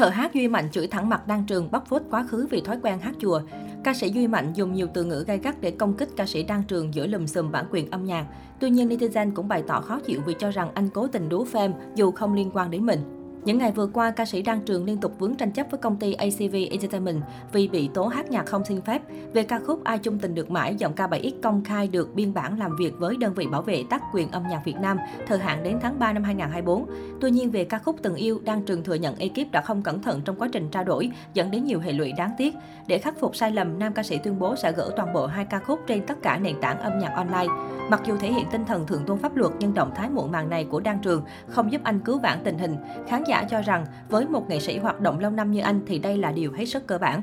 Thợ hát Duy Mạnh chửi thẳng mặt Đan Trường bóc phốt quá khứ vì thói quen hát chùa. Ca sĩ Duy Mạnh dùng nhiều từ ngữ gay gắt để công kích ca sĩ Đan Trường giữa lùm xùm bản quyền âm nhạc. Tuy nhiên, netizen cũng bày tỏ khó chịu vì cho rằng anh cố tình đố fame dù không liên quan đến mình. Những ngày vừa qua, ca sĩ Đan Trường liên tục vướng tranh chấp với công ty ACV Entertainment vì bị tố hát nhạc không xin phép. Về ca khúc Ai chung tình được mãi, giọng ca 7X công khai được biên bản làm việc với đơn vị bảo vệ tác quyền âm nhạc Việt Nam, thời hạn đến tháng 3 năm 2024. Tuy nhiên, về ca khúc Từng yêu, Đan Trường thừa nhận ekip đã không cẩn thận trong quá trình trao đổi, dẫn đến nhiều hệ lụy đáng tiếc. Để khắc phục sai lầm, nam ca sĩ tuyên bố sẽ gỡ toàn bộ hai ca khúc trên tất cả nền tảng âm nhạc online. Mặc dù thể hiện tinh thần thượng tôn pháp luật, nhưng động thái muộn màng này của Đan Trường không giúp anh cứu vãn tình hình. Khán giả cho rằng với một nghệ sĩ hoạt động lâu năm như anh thì đây là điều hết sức cơ bản.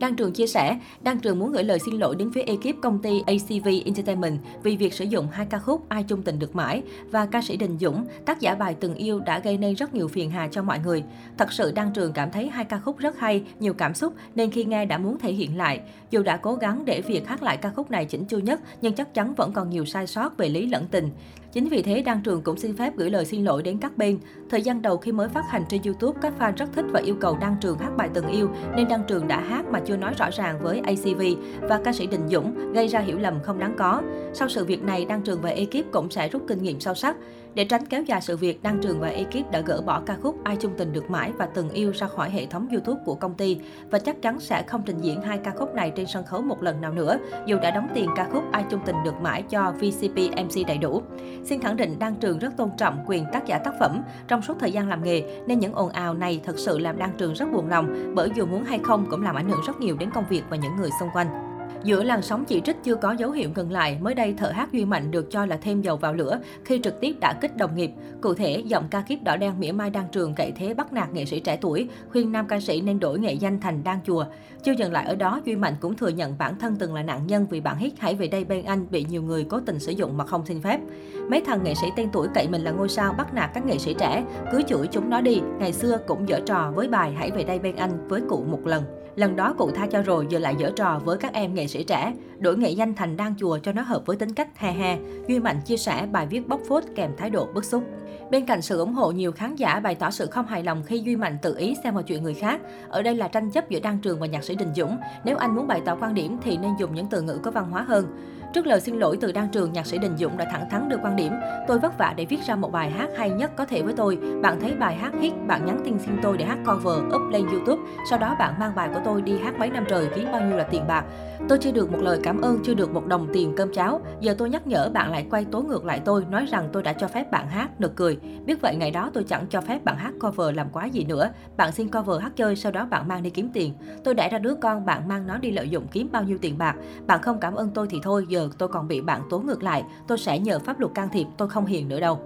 Đăng Trường chia sẻ, Đăng Trường muốn gửi lời xin lỗi đến phía ekip công ty ACV Entertainment vì việc sử dụng hai ca khúc Ai chung tình được mãi và ca sĩ Đình Dũng, tác giả bài Từng yêu đã gây nên rất nhiều phiền hà cho mọi người. Thật sự Đăng Trường cảm thấy hai ca khúc rất hay, nhiều cảm xúc nên khi nghe đã muốn thể hiện lại. Dù đã cố gắng để việc hát lại ca khúc này chỉnh chu nhất, nhưng chắc chắn vẫn còn nhiều sai sót về lý lẫn tình. Chính vì thế, Đăng Trường cũng xin phép gửi lời xin lỗi đến các bên. Thời gian đầu khi mới phát hành trên YouTube, các fan rất thích và yêu cầu Đăng Trường hát bài Từng yêu, nên Đăng Trường đã hát mà chưa nói rõ ràng với ACV và ca sĩ Đình Dũng, gây ra hiểu lầm không đáng có. Sau sự việc này, Đăng Trường và ekip cũng sẽ rút kinh nghiệm sâu sắc. Để tránh kéo dài sự việc, Đăng Trường và ekip đã gỡ bỏ ca khúc Ai chung tình được mãi và Từng yêu ra khỏi hệ thống YouTube của công ty và chắc chắn sẽ không trình diễn hai ca khúc này trên sân khấu một lần nào nữa, dù đã đóng tiền ca khúc Ai chung tình được mãi cho VCP MC đầy đủ. Xin khẳng định đan Trường rất tôn trọng quyền tác giả tác phẩm trong suốt thời gian làm nghề, nên những ồn ào này thật sự làm đan Trường rất buồn lòng, bởi dù muốn hay không cũng làm ảnh hưởng rất nhiều đến công việc và những người xung quanh. Giữa làn sóng chỉ trích chưa có dấu hiệu ngừng lại, mới đây thợ hát Duy Mạnh được cho là thêm dầu vào lửa khi trực tiếp đã kích đồng nghiệp. Cụ thể, giọng ca kiếp đỏ đen mỉa mai đăng trường cậy thế bắt nạt nghệ sĩ trẻ tuổi, khuyên nam ca sĩ nên đổi nghệ danh thành đan chùa. Chưa dừng lại ở đó, Duy Mạnh cũng thừa nhận bản thân từng là nạn nhân vì bản hit Hãy về đây bên anh bị nhiều người cố tình sử dụng mà không xin phép. Mấy thằng nghệ sĩ tên tuổi cậy mình là ngôi sao bắt nạt các nghệ sĩ trẻ, cứ chửi chúng nó đi, ngày xưa cũng dở trò với bài Hãy về đây bên anh với cụ một lần. Lần đó cụ tha cho rồi giờ lại dở trò với các em nghệ sĩ trẻ, đổi nghệ danh thành đan chùa cho nó hợp với tính cách he he. Duy Mạnh chia sẻ bài viết bóc phốt kèm thái độ bức xúc. Bên cạnh sự ủng hộ, nhiều khán giả bày tỏ sự không hài lòng khi Duy Mạnh tự ý xem vào chuyện người khác. Ở đây là tranh chấp giữa Đăng Trường và nhạc sĩ Đình Dũng. Nếu anh muốn bày tỏ quan điểm thì nên dùng những từ ngữ có văn hóa hơn. Trước lời xin lỗi từ Đăng Trường, nhạc sĩ Đình Dũng đã thẳng thắn đưa quan điểm. Tôi vất vả để viết ra một bài hát hay nhất có thể với tôi. Bạn thấy bài hát hit, bạn nhắn tin xin tôi để hát cover, up lên YouTube. Sau đó bạn mang bài của tôi đi hát mấy năm trời, kiếm bao nhiêu là tiền bạc. Tôi chưa được một lời cảm ơn, chưa được một đồng tiền cơm cháo. Giờ tôi nhắc nhở bạn lại quay tố ngược lại tôi, nói rằng tôi đã cho phép bạn hát, nực cười. Biết vậy ngày đó tôi chẳng cho phép bạn hát cover làm quá gì nữa. Bạn xin cover hát chơi, sau đó bạn mang đi kiếm tiền. Tôi đẻ ra đứa con, bạn mang nó đi lợi dụng kiếm bao nhiêu tiền bạc. Bạn không cảm ơn tôi thì thôi, giờ tôi còn bị bạn tố ngược lại. Tôi sẽ nhờ pháp luật can thiệp, tôi không hiền nữa đâu.